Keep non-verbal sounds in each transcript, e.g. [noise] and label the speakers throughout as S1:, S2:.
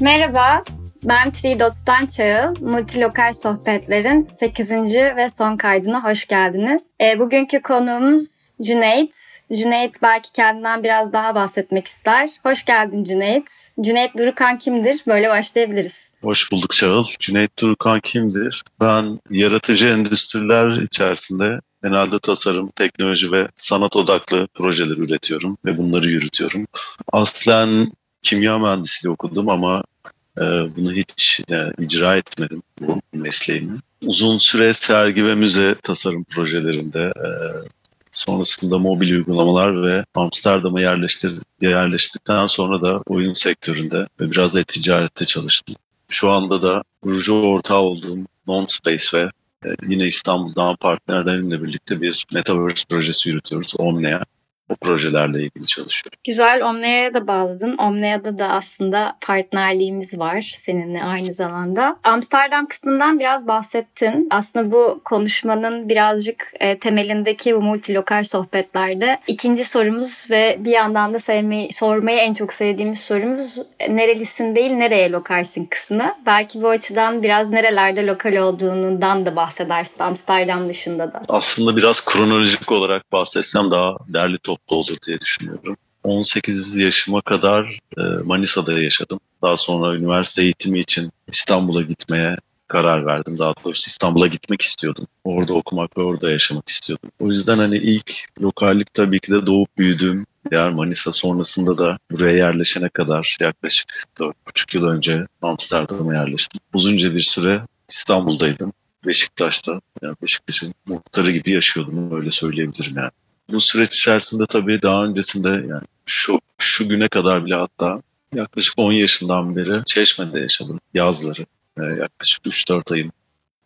S1: Merhaba, ben Three Dots'tan Çağıl. Multilokal Sohbetler'in 8. ve son kaydına hoş geldiniz. E, bugünkü konuğumuz Cüneyt. Cüneyt belki kendinden biraz daha bahsetmek ister. Hoş geldin Cüneyt. Cüneyt Durukan kimdir? Böyle başlayabiliriz.
S2: Hoş bulduk Çağıl. Cüneyt Durukan kimdir? Ben yaratıcı endüstriler içerisinde genelde tasarım, teknoloji ve sanat odaklı projeler üretiyorum ve bunları yürütüyorum. Aslen kimya mühendisliği okudum ama e, bunu hiç e, icra etmedim bu mesleğimi. Uzun süre sergi ve müze tasarım projelerinde e, sonrasında mobil uygulamalar ve Amsterdam'a yerleştir, yerleştikten sonra da oyun sektöründe ve biraz da ticarette çalıştım. Şu anda da kurucu ortağı olduğum Non-Space ve e, yine İstanbul'dan partnerlerimle birlikte bir Metaverse projesi yürütüyoruz Omnia o projelerle ilgili çalışıyorum.
S1: Güzel. Omnia'ya da bağladın. Omnia'da da aslında partnerliğimiz var seninle aynı zamanda. Amsterdam kısmından biraz bahsettin. Aslında bu konuşmanın birazcık e, temelindeki bu multilokal sohbetlerde ikinci sorumuz ve bir yandan da sevmeyi, sormayı en çok sevdiğimiz sorumuz e, nerelisin değil nereye lokalsin kısmı. Belki bu açıdan biraz nerelerde lokal olduğundan da bahsedersin Amsterdam dışında da.
S2: Aslında biraz kronolojik olarak bahsetsem daha derli top mutlu olur diye düşünüyorum. 18 yaşıma kadar e, Manisa'da yaşadım. Daha sonra üniversite eğitimi için İstanbul'a gitmeye karar verdim. Daha doğrusu İstanbul'a gitmek istiyordum. Orada okumak ve orada yaşamak istiyordum. O yüzden hani ilk lokallik tabii ki de doğup büyüdüğüm yer Manisa sonrasında da buraya yerleşene kadar yaklaşık 4,5 yıl önce Amsterdam'a yerleştim. Uzunca bir süre İstanbul'daydım. Beşiktaş'ta, yani Beşiktaş'ın muhtarı gibi yaşıyordum öyle söyleyebilirim yani bu süreç içerisinde tabii daha öncesinde yani şu şu güne kadar bile hatta yaklaşık 10 yaşından beri Çeşme'de yaşadım yazları. Ee, yaklaşık 3-4 ayım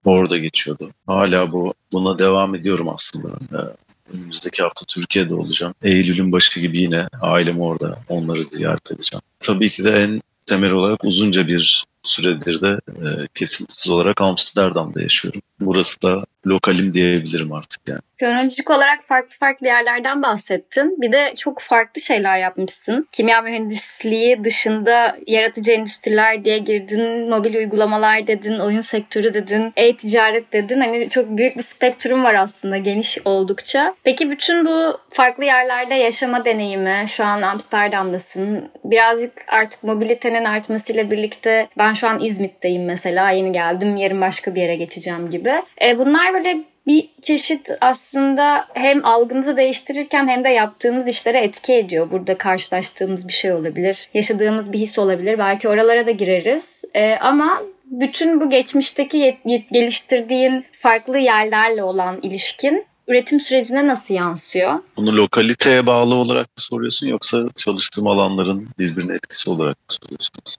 S2: orada geçiyordu. Hala bu buna devam ediyorum aslında. Ee, önümüzdeki hafta Türkiye'de olacağım. Eylül'ün başı gibi yine ailem orada. Onları ziyaret edeceğim. Tabii ki de en temel olarak uzunca bir süredir de e, kesintisiz olarak Amsterdam'da yaşıyorum. Burası da lokalim diyebilirim artık yani.
S1: Kronolojik olarak farklı farklı yerlerden bahsettin. Bir de çok farklı şeyler yapmışsın. Kimya mühendisliği dışında yaratıcı endüstriler diye girdin, mobil uygulamalar dedin, oyun sektörü dedin, e-ticaret dedin. Hani çok büyük bir spektrum var aslında geniş oldukça. Peki bütün bu farklı yerlerde yaşama deneyimi, şu an Amsterdam'dasın. Birazcık artık mobilitenin artmasıyla birlikte ben şu an İzmit'teyim mesela. Yeni geldim, yarın başka bir yere geçeceğim gibi. E, bunlar böyle bir çeşit aslında hem algımızı değiştirirken hem de yaptığımız işlere etki ediyor. Burada karşılaştığımız bir şey olabilir, yaşadığımız bir his olabilir. Belki oralara da gireriz. Ee, ama bütün bu geçmişteki geliştirdiğin farklı yerlerle olan ilişkin üretim sürecine nasıl yansıyor?
S2: Bunu lokaliteye bağlı olarak mı soruyorsun yoksa çalıştığım alanların birbirine etkisi olarak mı soruyorsunuz?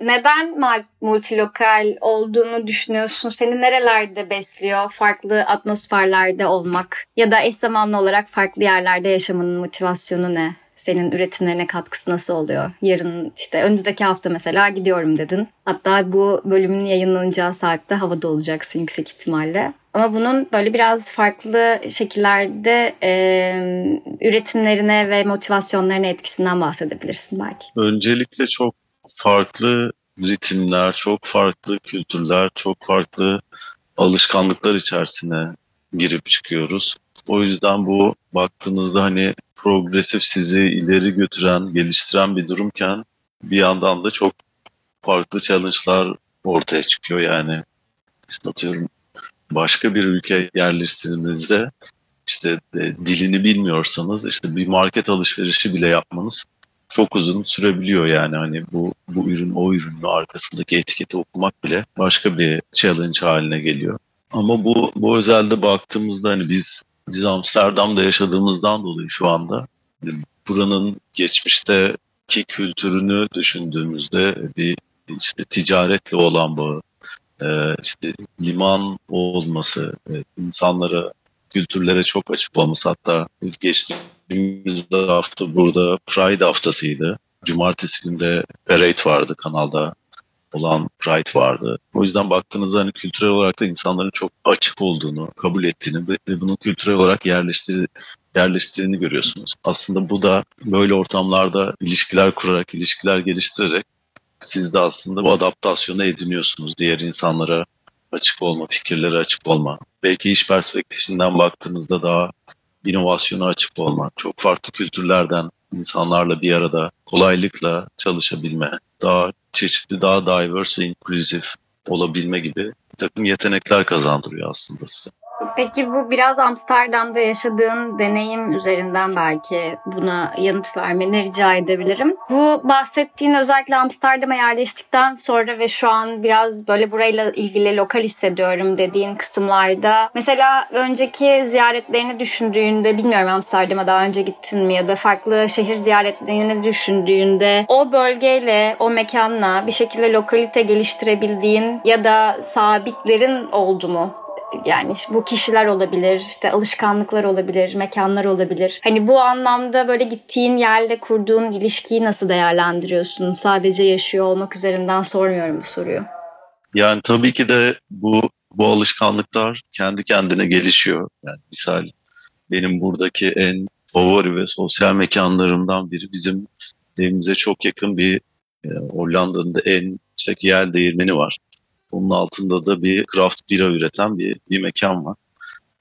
S1: Neden multilokal olduğunu düşünüyorsun? Seni nerelerde besliyor? Farklı atmosferlerde olmak ya da eş zamanlı olarak farklı yerlerde yaşamanın motivasyonu ne? Senin üretimlerine katkısı nasıl oluyor? Yarın işte önümüzdeki hafta mesela gidiyorum dedin. Hatta bu bölümün yayınlanacağı saatte havada olacaksın yüksek ihtimalle. Ama bunun böyle biraz farklı şekillerde e, üretimlerine ve motivasyonlarına etkisinden bahsedebilirsin belki.
S2: Öncelikle çok farklı ritimler, çok farklı kültürler, çok farklı alışkanlıklar içerisine girip çıkıyoruz. O yüzden bu baktığınızda hani progresif sizi ileri götüren, geliştiren bir durumken bir yandan da çok farklı challenge'lar ortaya çıkıyor. Yani işte atıyorum başka bir ülke yerleştiğinizde işte e, dilini bilmiyorsanız işte bir market alışverişi bile yapmanız çok uzun sürebiliyor yani hani bu bu ürün o ürünün arkasındaki etiketi okumak bile başka bir challenge haline geliyor. Ama bu bu özelde baktığımızda hani biz biz Amsterdam'da yaşadığımızdan dolayı şu anda hani buranın geçmişteki kültürünü düşündüğümüzde bir işte ticaretle olan bağı, e, işte liman olması, e, insanlara, kültürlere çok açık olması hatta geçtiğimiz hafta burada Pride haftasıydı. Cumartesi günde Parade vardı kanalda olan Pride vardı. O yüzden baktığınızda hani kültürel olarak da insanların çok açık olduğunu, kabul ettiğini ve bunun kültürel olarak yerleştir yerleştirdiğini görüyorsunuz. Aslında bu da böyle ortamlarda ilişkiler kurarak, ilişkiler geliştirerek siz de aslında bu adaptasyonu ediniyorsunuz. Diğer insanlara açık olma, fikirlere açık olma. Belki iş perspektifinden baktığınızda daha inovasyona açık olma, çok farklı kültürlerden insanlarla bir arada kolaylıkla çalışabilme, daha çeşitli, daha diverse ve inclusive olabilme gibi bir takım yetenekler kazandırıyor aslında size.
S1: Peki bu biraz Amsterdam'da yaşadığın deneyim üzerinden belki buna yanıt vermeni rica edebilirim. Bu bahsettiğin özellikle Amsterdam'a yerleştikten sonra ve şu an biraz böyle burayla ilgili lokal hissediyorum dediğin kısımlarda mesela önceki ziyaretlerini düşündüğünde bilmiyorum Amsterdam'a daha önce gittin mi ya da farklı şehir ziyaretlerini düşündüğünde o bölgeyle o mekanla bir şekilde lokalite geliştirebildiğin ya da sabitlerin oldu mu? Yani bu kişiler olabilir, işte alışkanlıklar olabilir, mekanlar olabilir. Hani bu anlamda böyle gittiğin yerle kurduğun ilişkiyi nasıl değerlendiriyorsun? Sadece yaşıyor olmak üzerinden sormuyorum bu soruyu.
S2: Yani tabii ki de bu bu alışkanlıklar kendi kendine gelişiyor. Yani misal benim buradaki en favori ve sosyal mekanlarımdan biri bizim evimize çok yakın bir e, Hollanda'nın da en yüksek yel değirmeni var. Onun altında da bir craft bira üreten bir, bir mekan var.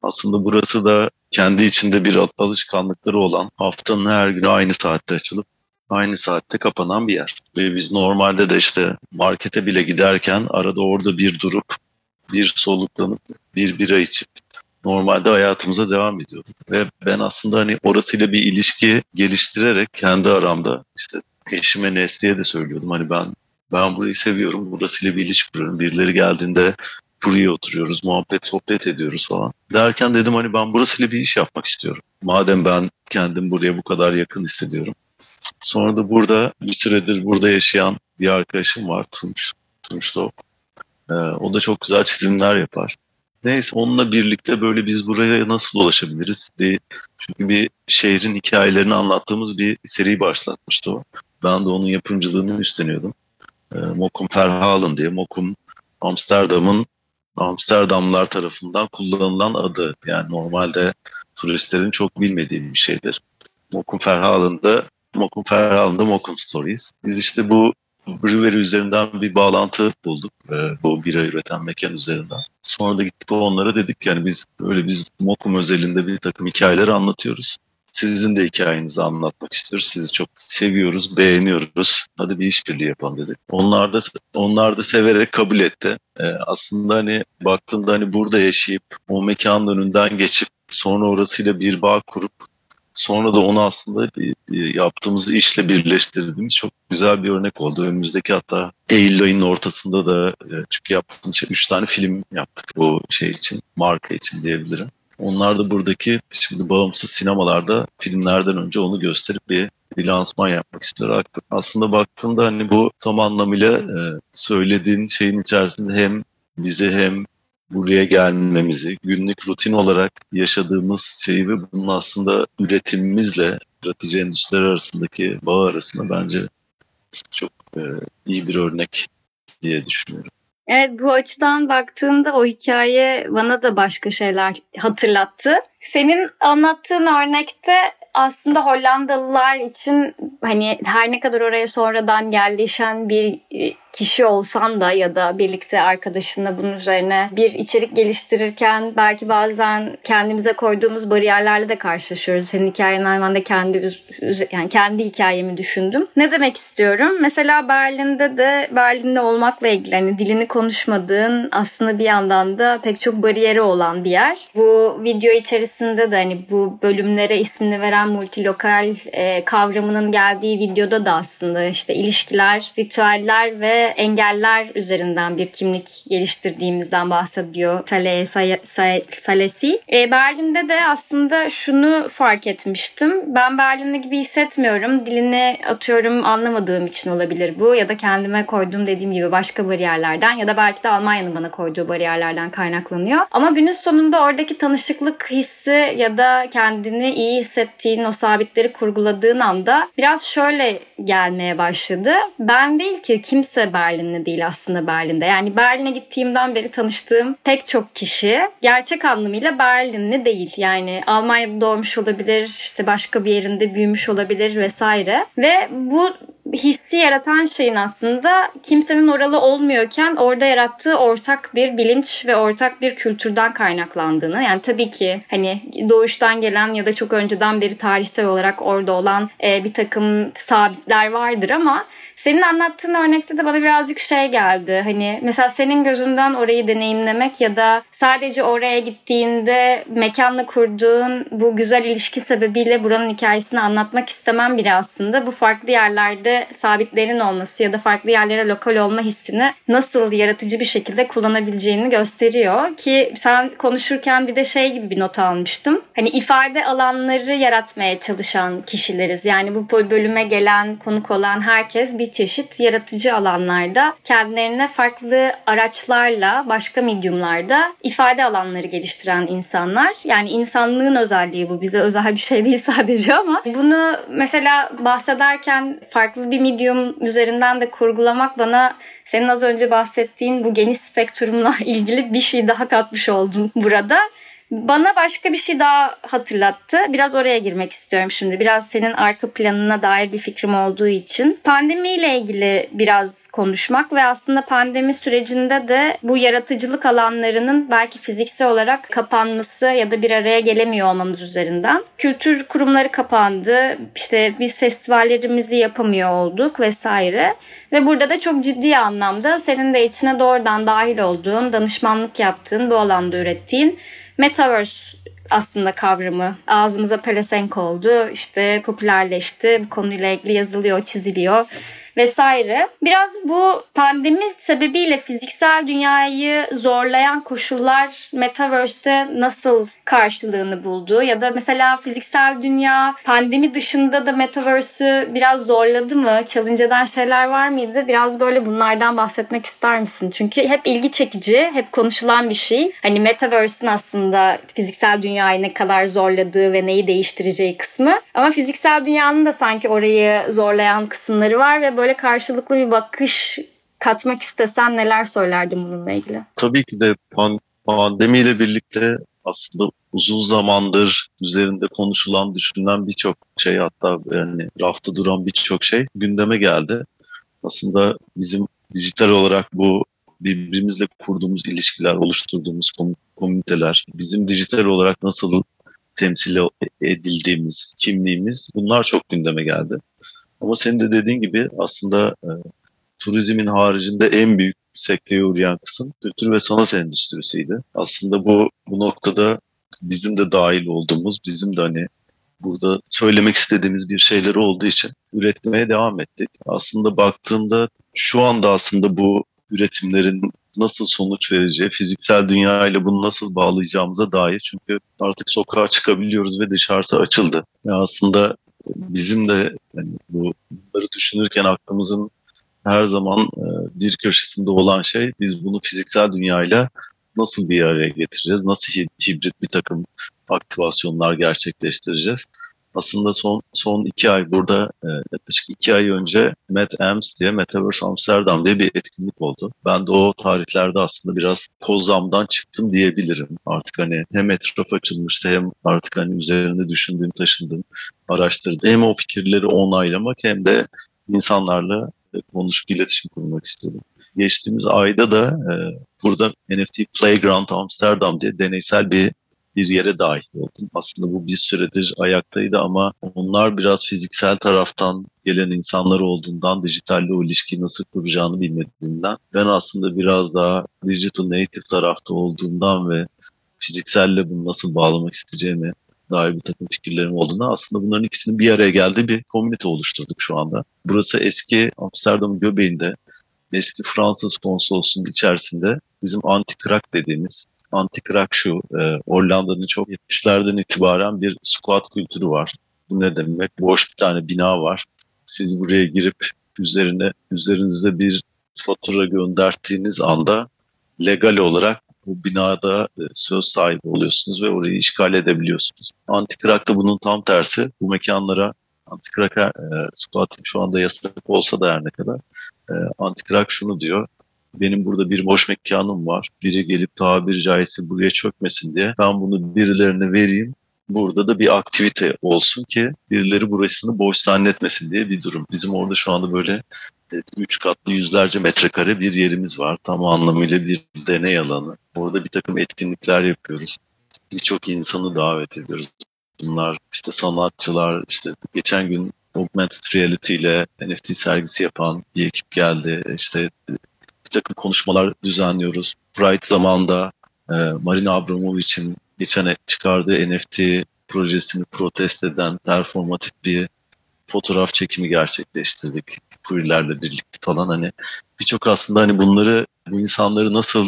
S2: Aslında burası da kendi içinde bir alışkanlıkları olan haftanın her günü aynı saatte açılıp aynı saatte kapanan bir yer. Ve biz normalde de işte markete bile giderken arada orada bir durup bir soluklanıp bir bira içip normalde hayatımıza devam ediyorduk. Ve ben aslında hani orasıyla bir ilişki geliştirerek kendi aramda işte eşime Nesli'ye de söylüyordum. Hani ben ben burayı seviyorum. Burasıyla bir ilişki kuruyorum. Birileri geldiğinde buraya oturuyoruz, muhabbet, sohbet ediyoruz falan. Derken dedim hani ben burasıyla bir iş yapmak istiyorum. Madem ben kendim buraya bu kadar yakın hissediyorum. Sonra da burada bir süredir burada yaşayan bir arkadaşım var Tunç. Tunç Doğuk. Ee, o da çok güzel çizimler yapar. Neyse onunla birlikte böyle biz buraya nasıl ulaşabiliriz? Bir, çünkü bir şehrin hikayelerini anlattığımız bir seri başlatmıştı o. Ben de onun yapımcılığını üstleniyordum e, Mokum Verhalen diye. Mokum Amsterdam'ın Amsterdamlar tarafından kullanılan adı. Yani normalde turistlerin çok bilmediği bir şeydir. Mokum Verhalen'da Mokum Verhalen'da Mokum Stories. Biz işte bu brewery üzerinden bir bağlantı bulduk. E, bu bira üreten mekan üzerinden. Sonra da gittik onlara dedik yani biz böyle biz Mokum özelinde bir takım hikayeler anlatıyoruz. Sizin de hikayenizi anlatmak istiyoruz. Sizi çok seviyoruz, beğeniyoruz. Hadi bir işbirliği yapalım dedik. Onlar da onlar da severek kabul etti. Ee, aslında hani baktığında hani burada yaşayıp o mekanın önünden geçip sonra orasıyla bir bağ kurup sonra da onu aslında yaptığımız işle birleştirdiğimiz çok güzel bir örnek oldu. Önümüzdeki hatta Eylül ayının ortasında da e, çünkü yaptığımız şey, üç tane film yaptık bu şey için, marka için diyebilirim. Onlar da buradaki şimdi bağımsız sinemalarda filmlerden önce onu gösterip bir, bir lansman yapmak istiyor. Aslında baktığında hani bu tam anlamıyla e, söylediğin şeyin içerisinde hem bizi hem buraya gelmemizi, günlük rutin olarak yaşadığımız şeyi ve bunun aslında üretimimizle üretici endüstriler arasındaki bağ arasında bence çok e, iyi bir örnek diye düşünüyorum.
S1: Evet bu açıdan baktığında o hikaye bana da başka şeyler hatırlattı. Senin anlattığın örnekte aslında Hollandalılar için hani her ne kadar oraya sonradan yerleşen bir e, kişi olsan da ya da birlikte arkadaşınla bunun üzerine bir içerik geliştirirken belki bazen kendimize koyduğumuz bariyerlerle de karşılaşıyoruz. Senin hikayenin aynı anda kendi yani kendi hikayemi düşündüm. Ne demek istiyorum? Mesela Berlin'de de Berlin'de olmakla ilgili hani dilini konuşmadığın aslında bir yandan da pek çok bariyeri olan bir yer. Bu video içerisinde de hani bu bölümlere ismini veren multilokal e, kavramının geldiği videoda da aslında işte ilişkiler, ritüeller ve engeller üzerinden bir kimlik geliştirdiğimizden bahsediyor Tale Salesi. E, Berlin'de de aslında şunu fark etmiştim. Ben Berlin'de gibi hissetmiyorum. Dilini atıyorum anlamadığım için olabilir bu ya da kendime koyduğum dediğim gibi başka bariyerlerden ya da belki de Almanya'nın bana koyduğu bariyerlerden kaynaklanıyor. Ama günün sonunda oradaki tanışıklık hissi ya da kendini iyi hissettiğin o sabitleri kurguladığın anda biraz şöyle gelmeye başladı. Ben değil ki kimse de değil aslında Berlin'de. Yani Berlin'e gittiğimden beri tanıştığım tek çok kişi gerçek anlamıyla Berlinli değil. Yani Almanya'da doğmuş olabilir, işte başka bir yerinde büyümüş olabilir vesaire. Ve bu hissi yaratan şeyin aslında kimsenin oralı olmuyorken orada yarattığı ortak bir bilinç ve ortak bir kültürden kaynaklandığını. Yani tabii ki hani doğuştan gelen ya da çok önceden beri tarihsel olarak orada olan e, bir takım sabitler vardır ama senin anlattığın örnekte de bana birazcık şey geldi. Hani mesela senin gözünden orayı deneyimlemek ya da sadece oraya gittiğinde mekanla kurduğun bu güzel ilişki sebebiyle buranın hikayesini anlatmak istemem bile aslında bu farklı yerlerde sabitlerin olması ya da farklı yerlere lokal olma hissini nasıl yaratıcı bir şekilde kullanabileceğini gösteriyor. Ki sen konuşurken bir de şey gibi bir not almıştım. Hani ifade alanları yaratmaya çalışan kişileriz. Yani bu bölüme gelen, konuk olan herkes bir çeşit yaratıcı alanlarda kendilerine farklı araçlarla başka medyumlarda ifade alanları geliştiren insanlar. Yani insanlığın özelliği bu. Bize özel bir şey değil [laughs] sadece ama bunu mesela bahsederken farklı medium üzerinden de kurgulamak bana senin az önce bahsettiğin bu geniş spektrumla [laughs] ilgili bir şey daha katmış oldun burada. Bana başka bir şey daha hatırlattı. Biraz oraya girmek istiyorum şimdi. Biraz senin arka planına dair bir fikrim olduğu için. Pandemiyle ilgili biraz konuşmak ve aslında pandemi sürecinde de bu yaratıcılık alanlarının belki fiziksel olarak kapanması ya da bir araya gelemiyor olmamız üzerinden. Kültür kurumları kapandı. İşte biz festivallerimizi yapamıyor olduk vesaire. Ve burada da çok ciddi anlamda senin de içine doğrudan dahil olduğun, danışmanlık yaptığın, bu alanda ürettiğin Metaverse aslında kavramı ağzımıza pelesenk oldu. İşte popülerleşti. Bu konuyla ilgili yazılıyor, çiziliyor vesaire. Biraz bu pandemi sebebiyle fiziksel dünyayı zorlayan koşullar Metaverse'te nasıl karşılığını buldu? Ya da mesela fiziksel dünya pandemi dışında da Metaverse'ü biraz zorladı mı? Challenge eden şeyler var mıydı? Biraz böyle bunlardan bahsetmek ister misin? Çünkü hep ilgi çekici, hep konuşulan bir şey. Hani Metaverse'ün aslında fiziksel dünyayı ne kadar zorladığı ve neyi değiştireceği kısmı. Ama fiziksel dünyanın da sanki orayı zorlayan kısımları var ve böyle böyle karşılıklı bir bakış katmak istesen neler söylerdin bununla ilgili?
S2: Tabii ki de pandemiyle birlikte aslında uzun zamandır üzerinde konuşulan, düşünülen birçok şey hatta yani rafta duran birçok şey gündeme geldi. Aslında bizim dijital olarak bu birbirimizle kurduğumuz ilişkiler, oluşturduğumuz komüniteler, bizim dijital olarak nasıl temsil edildiğimiz, kimliğimiz bunlar çok gündeme geldi. Ama senin de dediğin gibi aslında e, turizmin haricinde en büyük sekteye uğrayan kısım kültür ve sanat endüstrisiydi. Aslında bu bu noktada bizim de dahil olduğumuz, bizim de hani burada söylemek istediğimiz bir şeyleri olduğu için üretmeye devam ettik. Aslında baktığında şu anda aslında bu üretimlerin nasıl sonuç vereceği, fiziksel dünya ile bunu nasıl bağlayacağımıza dair. Çünkü artık sokağa çıkabiliyoruz ve dışarısı açıldı. Yani aslında bizim de yani bu bunları düşünürken aklımızın her zaman e, bir köşesinde olan şey biz bunu fiziksel dünyayla nasıl bir araya getireceğiz? Nasıl hibrit bir takım aktivasyonlar gerçekleştireceğiz? Aslında son son iki ay burada e, yaklaşık iki ay önce Met Ams diye Metaverse Amsterdam diye bir etkinlik oldu. Ben de o tarihlerde aslında biraz kozamdan çıktım diyebilirim. Artık hani hem etraf açılmıştı hem artık hani üzerinde düşündüğüm, taşındığım, araştırdığım hem o fikirleri onaylamak hem de insanlarla e, konuşup iletişim kurmak istiyordum. Geçtiğimiz ayda da e, burada NFT Playground Amsterdam diye deneysel bir bir yere dahil oldum. Aslında bu bir süredir ayaktaydı ama onlar biraz fiziksel taraftan gelen insanlar olduğundan, dijitalle o ilişkiyi nasıl kuracağını bilmediğinden ben aslında biraz daha digital native tarafta olduğundan ve fizikselle bunu nasıl bağlamak isteyeceğimi dair bir takım fikirlerim olduğuna aslında bunların ikisinin bir araya geldiği bir komünite oluşturduk şu anda. Burası eski Amsterdam göbeğinde eski Fransız konsolosluğunun içerisinde bizim anti-crack dediğimiz antik rock şu. E, Hollanda'nın çok 70'lerden itibaren bir squat kültürü var. Bu ne demek? Boş bir tane bina var. Siz buraya girip üzerine üzerinizde bir fatura gönderdiğiniz anda legal olarak bu binada e, söz sahibi oluyorsunuz ve orayı işgal edebiliyorsunuz. Antik rock da bunun tam tersi. Bu mekanlara antik rock'a e, squatting şu anda yasak olsa da her ne kadar e, Antikrak şunu diyor. Benim burada bir boş mekanım var. Biri gelip tabiri caizse buraya çökmesin diye ben bunu birilerine vereyim. Burada da bir aktivite olsun ki birileri burasını boş zannetmesin diye bir durum. Bizim orada şu anda böyle e, üç katlı yüzlerce metrekare bir yerimiz var. Tam anlamıyla bir deney alanı. Orada bir takım etkinlikler yapıyoruz. Birçok insanı davet ediyoruz. Bunlar işte sanatçılar, işte geçen gün augmented reality ile NFT sergisi yapan bir ekip geldi. İşte takım konuşmalar düzenliyoruz. Pride zamanında e, Marina Abramovich'in geçen çıkardığı NFT projesini protest eden performatif bir fotoğraf çekimi gerçekleştirdik. Queerlerle birlikte falan hani birçok aslında hani bunları bu insanları nasıl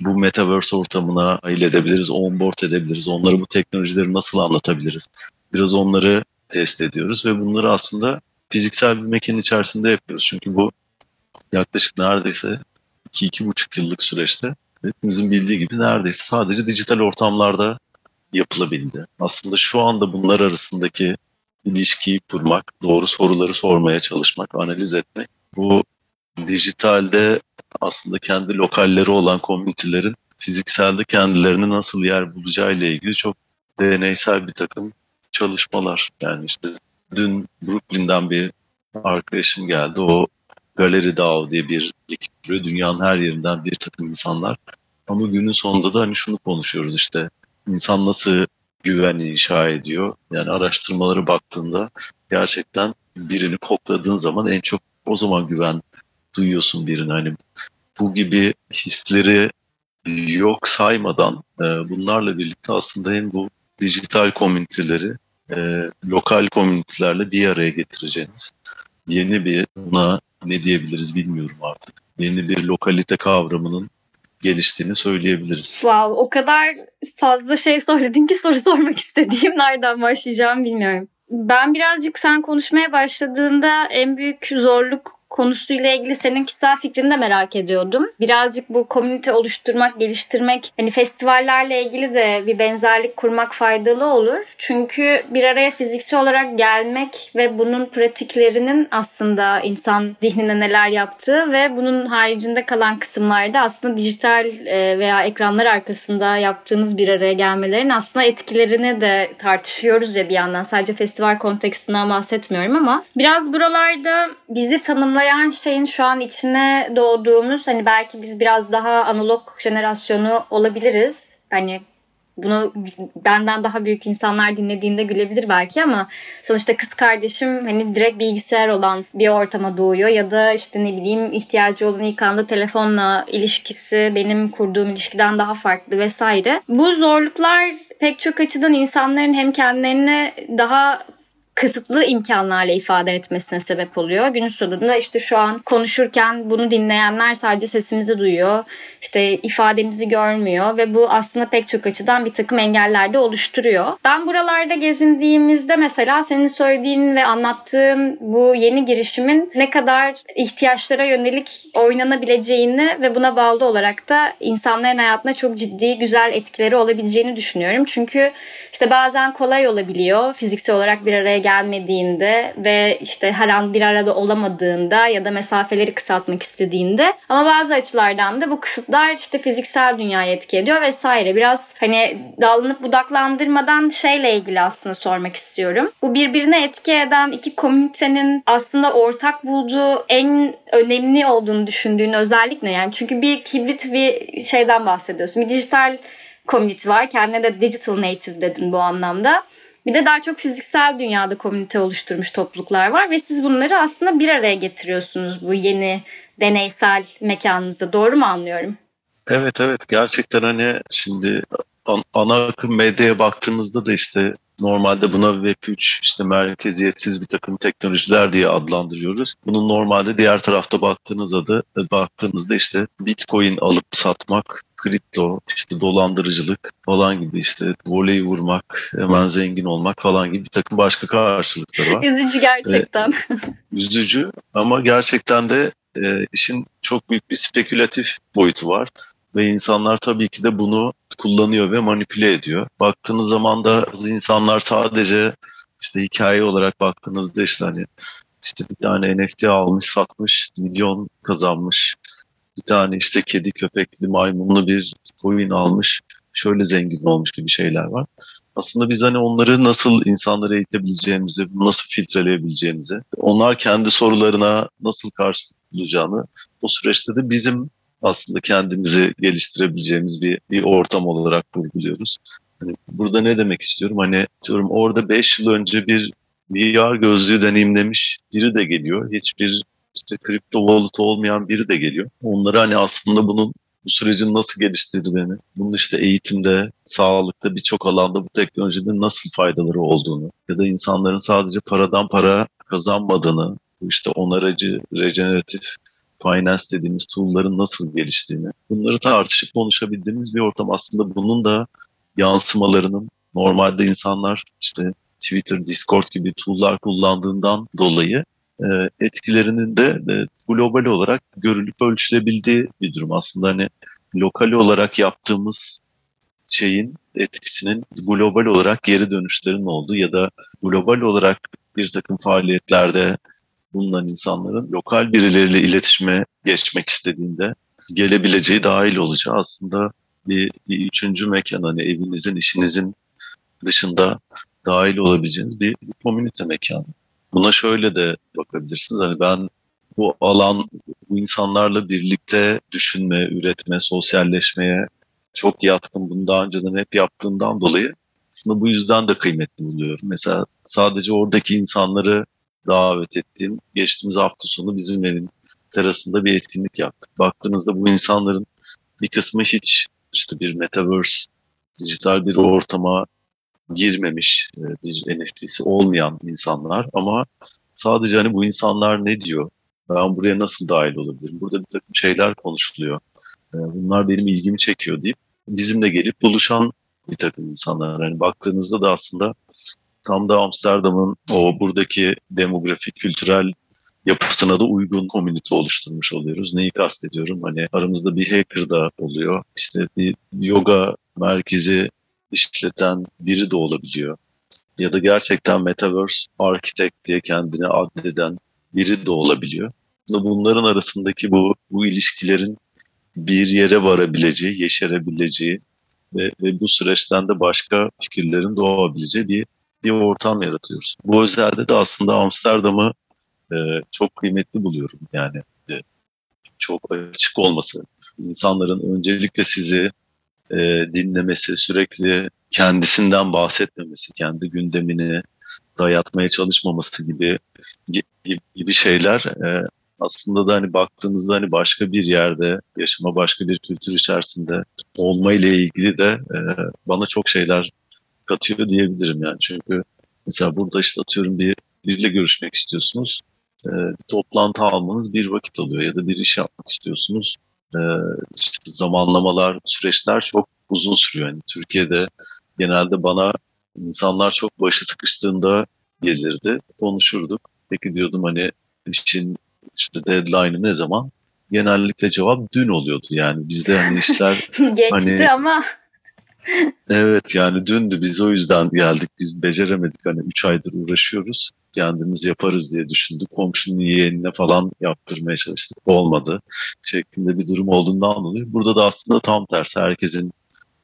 S2: bu metaverse ortamına ayıl edebiliriz, onboard edebiliriz, onları bu teknolojileri nasıl anlatabiliriz? Biraz onları test ediyoruz ve bunları aslında fiziksel bir mekan içerisinde yapıyoruz. Çünkü bu yaklaşık neredeyse 2-2,5 yıllık süreçte hepimizin bildiği gibi neredeyse sadece dijital ortamlarda yapılabildi. Aslında şu anda bunlar arasındaki ilişkiyi kurmak, doğru soruları sormaya çalışmak, analiz etmek. Bu dijitalde aslında kendi lokalleri olan komünitelerin fizikselde kendilerini nasıl yer bulacağı ile ilgili çok deneysel bir takım çalışmalar. Yani işte dün Brooklyn'den bir arkadaşım geldi. O Galeri DAO diye bir ekip kuruyor. Dünyanın her yerinden bir takım insanlar. Ama günün sonunda da hani şunu konuşuyoruz işte. insan nasıl güven inşa ediyor? Yani araştırmaları baktığında gerçekten birini kokladığın zaman en çok o zaman güven duyuyorsun birine. Hani bu gibi hisleri yok saymadan e, bunlarla birlikte aslında hem bu dijital komüniteleri e, lokal komünitelerle bir araya getireceğiniz yeni bir buna ne diyebiliriz bilmiyorum artık. Yeni bir lokalite kavramının geliştiğini söyleyebiliriz.
S1: Wow, o kadar fazla şey söyledin ki soru sormak istediğim nereden başlayacağım bilmiyorum. Ben birazcık sen konuşmaya başladığında en büyük zorluk konusuyla ilgili senin kişisel fikrini de merak ediyordum. Birazcık bu komünite oluşturmak, geliştirmek, hani festivallerle ilgili de bir benzerlik kurmak faydalı olur. Çünkü bir araya fiziksel olarak gelmek ve bunun pratiklerinin aslında insan zihnine neler yaptığı ve bunun haricinde kalan kısımlarda aslında dijital e, veya ekranlar arkasında yaptığınız bir araya gelmelerin aslında etkilerini de tartışıyoruz ya bir yandan. Sadece festival kontekstinden bahsetmiyorum ama biraz buralarda bizi tanımlayan tanımlayan şeyin şu an içine doğduğumuz hani belki biz biraz daha analog jenerasyonu olabiliriz. Hani bunu benden daha büyük insanlar dinlediğinde gülebilir belki ama sonuçta kız kardeşim hani direkt bilgisayar olan bir ortama doğuyor ya da işte ne bileyim ihtiyacı olan ilk anda telefonla ilişkisi benim kurduğum ilişkiden daha farklı vesaire. Bu zorluklar pek çok açıdan insanların hem kendilerini daha kısıtlı imkanlarla ifade etmesine sebep oluyor. Günün sonunda işte şu an konuşurken bunu dinleyenler sadece sesimizi duyuyor. İşte ifademizi görmüyor ve bu aslında pek çok açıdan bir takım engeller de oluşturuyor. Ben buralarda gezindiğimizde mesela senin söylediğin ve anlattığın bu yeni girişimin ne kadar ihtiyaçlara yönelik oynanabileceğini ve buna bağlı olarak da insanların hayatına çok ciddi güzel etkileri olabileceğini düşünüyorum. Çünkü işte bazen kolay olabiliyor fiziksel olarak bir araya gelmediğinde ve işte her an bir arada olamadığında ya da mesafeleri kısaltmak istediğinde ama bazı açılardan da bu kısıtlar işte fiziksel dünyaya etki ediyor vesaire. Biraz hani dallanıp budaklandırmadan şeyle ilgili aslında sormak istiyorum. Bu birbirine etki eden iki komünitenin aslında ortak bulduğu en önemli olduğunu düşündüğün özellik ne? Yani çünkü bir hibrit bir şeyden bahsediyorsun. Bir dijital community var. Kendine de digital native dedin bu anlamda. Bir de daha çok fiziksel dünyada komünite oluşturmuş topluluklar var ve siz bunları aslında bir araya getiriyorsunuz bu yeni deneysel mekanınızda. Doğru mu anlıyorum?
S2: Evet evet gerçekten hani şimdi ana akım medyaya baktığınızda da işte normalde buna Web3 işte merkeziyetsiz bir takım teknolojiler diye adlandırıyoruz. Bunun normalde diğer tarafta baktığınızda da baktığınızda işte Bitcoin alıp satmak kripto, işte dolandırıcılık falan gibi işte voley vurmak, hemen zengin olmak falan gibi bir takım başka karşılıkları var.
S1: Üzücü gerçekten.
S2: Ee, üzücü ama gerçekten de e, işin çok büyük bir spekülatif boyutu var. Ve insanlar tabii ki de bunu kullanıyor ve manipüle ediyor. Baktığınız zaman da insanlar sadece işte hikaye olarak baktığınızda işte hani işte bir tane NFT almış satmış milyon kazanmış. Bir tane işte kedi köpekli maymunlu bir coin almış şöyle zengin olmuş gibi şeyler var. Aslında biz hani onları nasıl insanlara eğitebileceğimizi, nasıl filtreleyebileceğimizi, onlar kendi sorularına nasıl karşılık bulacağını o süreçte de bizim aslında kendimizi geliştirebileceğimiz bir, bir ortam olarak vurguluyoruz. Hani burada ne demek istiyorum? Hani diyorum orada 5 yıl önce bir VR gözlüğü deneyimlemiş biri de geliyor. Hiçbir işte kripto wallet olmayan biri de geliyor. Onları hani aslında bunun bu sürecin nasıl geliştirdiğini, bunun işte eğitimde, sağlıkta birçok alanda bu teknolojinin nasıl faydaları olduğunu ya da insanların sadece paradan para kazanmadığını, işte onarıcı, regeneratif finance dediğimiz tool'ların nasıl geliştiğini, bunları tartışıp konuşabildiğimiz bir ortam. Aslında bunun da yansımalarının normalde insanlar işte Twitter, Discord gibi tool'lar kullandığından dolayı etkilerinin de, de global olarak görülüp ölçülebildiği bir durum. Aslında hani lokal olarak yaptığımız şeyin etkisinin global olarak geri dönüşlerin olduğu ya da global olarak bir takım faaliyetlerde bulunan insanların lokal birileriyle iletişime geçmek istediğinde gelebileceği dahil olacağı aslında bir, bir üçüncü mekan hani evinizin, işinizin dışında dahil olabileceğiniz bir, bir komünite mekanı. Buna şöyle de bakabilirsiniz. Hani ben bu alan bu insanlarla birlikte düşünme, üretme, sosyalleşmeye çok yatkın. Bunu daha önceden hep yaptığından dolayı aslında bu yüzden de kıymetli buluyorum. Mesela sadece oradaki insanları davet ettiğim geçtiğimiz hafta sonu bizim evin terasında bir etkinlik yaptık. Baktığınızda bu insanların bir kısmı hiç işte bir metaverse, dijital bir ortama girmemiş, e, bir NFT'si olmayan insanlar ama sadece hani bu insanlar ne diyor? Ben buraya nasıl dahil olabilirim? Burada bir takım şeyler konuşuluyor. E, bunlar benim ilgimi çekiyor deyip bizimle gelip buluşan bir takım insanlar. Hani baktığınızda da aslında tam da Amsterdam'ın o buradaki demografik, kültürel yapısına da uygun komünite oluşturmuş oluyoruz. Neyi kastediyorum? Hani aramızda bir hacker da oluyor. İşte bir yoga merkezi işleten biri de olabiliyor. Ya da gerçekten Metaverse Architect diye kendini addeden biri de olabiliyor. Bunların arasındaki bu, bu ilişkilerin bir yere varabileceği, yeşerebileceği ve, ve bu süreçten de başka fikirlerin doğabileceği bir, bir ortam yaratıyoruz. Bu özelde de aslında Amsterdam'ı e, çok kıymetli buluyorum. Yani e, çok açık olması, insanların öncelikle sizi e, dinlemesi, sürekli kendisinden bahsetmemesi, kendi gündemini dayatmaya çalışmaması gibi gibi şeyler e, aslında da hani baktığınızda hani başka bir yerde yaşama, başka bir kültür içerisinde olma ile ilgili de e, bana çok şeyler katıyor diyebilirim yani. Çünkü mesela burada işte atıyorum bir biriyle görüşmek istiyorsunuz. E, bir toplantı almanız bir vakit alıyor ya da bir iş yapmak istiyorsunuz e, işte zamanlamalar, süreçler çok uzun sürüyor. Yani Türkiye'de genelde bana insanlar çok başı sıkıştığında gelirdi, konuşurduk. Peki diyordum hani işin işte deadline'ı ne zaman? Genellikle cevap dün oluyordu yani. Bizde hani işler [laughs]
S1: Geçti hani, ama
S2: evet yani dündü biz o yüzden geldik. Biz beceremedik hani 3 aydır uğraşıyoruz kendimiz yaparız diye düşündük. Komşunun yeğenine falan yaptırmaya çalıştık. Olmadı şeklinde bir durum olduğundan dolayı. Burada da aslında tam tersi. Herkesin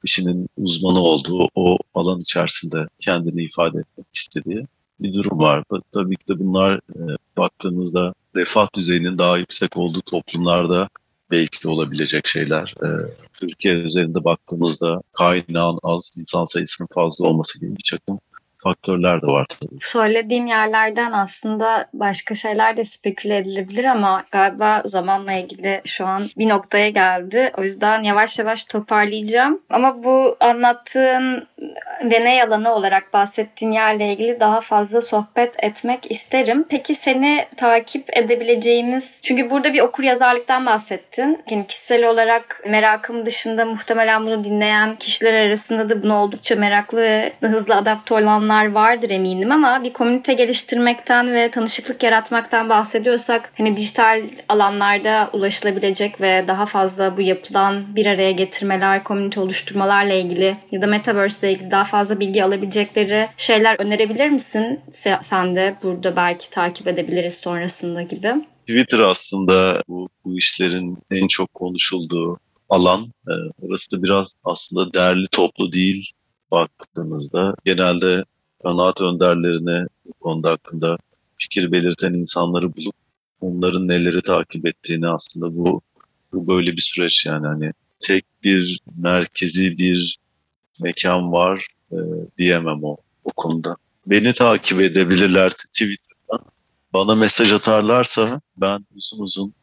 S2: işinin uzmanı olduğu o alan içerisinde kendini ifade etmek istediği bir durum var. Tabii ki de bunlar e, baktığınızda refah düzeyinin daha yüksek olduğu toplumlarda belki olabilecek şeyler. E, Türkiye üzerinde baktığımızda kaynağın az, insan sayısının fazla olması gibi bir çakım faktörler de var tabii.
S1: Söylediğin yerlerden aslında başka şeyler de speküle edilebilir ama galiba zamanla ilgili şu an bir noktaya geldi. O yüzden yavaş yavaş toparlayacağım. Ama bu anlattığın deney alanı olarak bahsettiğin yerle ilgili daha fazla sohbet etmek isterim. Peki seni takip edebileceğimiz çünkü burada bir okur yazarlıktan bahsettin. Yani kişisel olarak merakım dışında muhtemelen bunu dinleyen kişiler arasında da bunu oldukça meraklı ve hızlı adapte olanlar vardır eminim ama bir komünite geliştirmekten ve tanışıklık yaratmaktan bahsediyorsak hani dijital alanlarda ulaşılabilecek ve daha fazla bu yapılan bir araya getirmeler, komünite oluşturmalarla ilgili ya da metaverse ile ilgili daha fazla bilgi alabilecekleri şeyler önerebilir misin? Sen de burada belki takip edebiliriz sonrasında gibi.
S2: Twitter aslında bu, bu işlerin en çok konuşulduğu alan. Ee, orası da biraz aslında değerli toplu değil baktığınızda. Genelde kanaat önderlerine bu konuda hakkında fikir belirten insanları bulup onların neleri takip ettiğini aslında bu, bu böyle bir süreç yani hani tek bir merkezi bir mekan var e, diyemem o, o konuda. Beni takip edebilirler Twitter'dan. Bana mesaj atarlarsa ben uzun uzun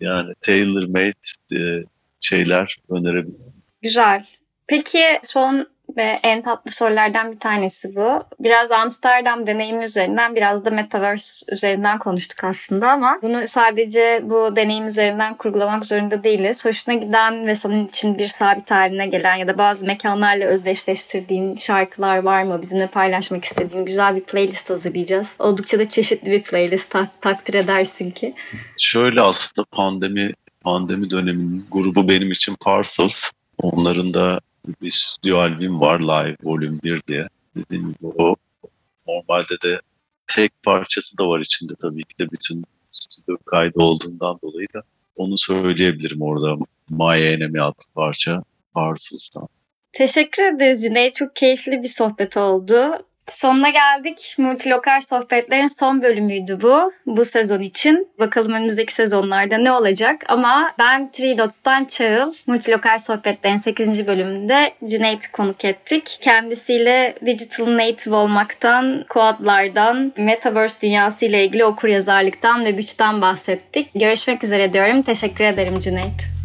S2: yani tailor made e, şeyler önerebilirim.
S1: Güzel. Peki son ve en tatlı sorulardan bir tanesi bu. Biraz Amsterdam deneyimi üzerinden biraz da Metaverse üzerinden konuştuk aslında ama bunu sadece bu deneyim üzerinden kurgulamak zorunda değiliz. Hoşuna giden ve senin için bir sabit haline gelen ya da bazı mekanlarla özdeşleştirdiğin şarkılar var mı? Bizimle paylaşmak istediğin güzel bir playlist hazırlayacağız. Oldukça da çeşitli bir playlist tak- takdir edersin ki.
S2: Şöyle aslında pandemi pandemi döneminin grubu benim için Parcels. Onların da bir stüdyo albüm var Live Volume 1 diye. Dediğim gibi o normalde de tek parçası da var içinde tabii ki de bütün stüdyo kaydı olduğundan dolayı da onu söyleyebilirim orada My Enemy adlı parça Parcels'tan.
S1: Teşekkür ederiz Cüneyt. Çok keyifli bir sohbet oldu. Sonuna geldik. Multilokal sohbetlerin son bölümüydü bu. Bu sezon için. Bakalım önümüzdeki sezonlarda ne olacak. Ama ben Three Dots'tan Çağıl. Multilokal sohbetlerin 8. bölümünde Cüneyt'i konuk ettik. Kendisiyle digital native olmaktan, kodlardan, metaverse dünyası ile ilgili okur yazarlıktan ve güçten bahsettik. Görüşmek üzere diyorum. Teşekkür ederim Cüneyt.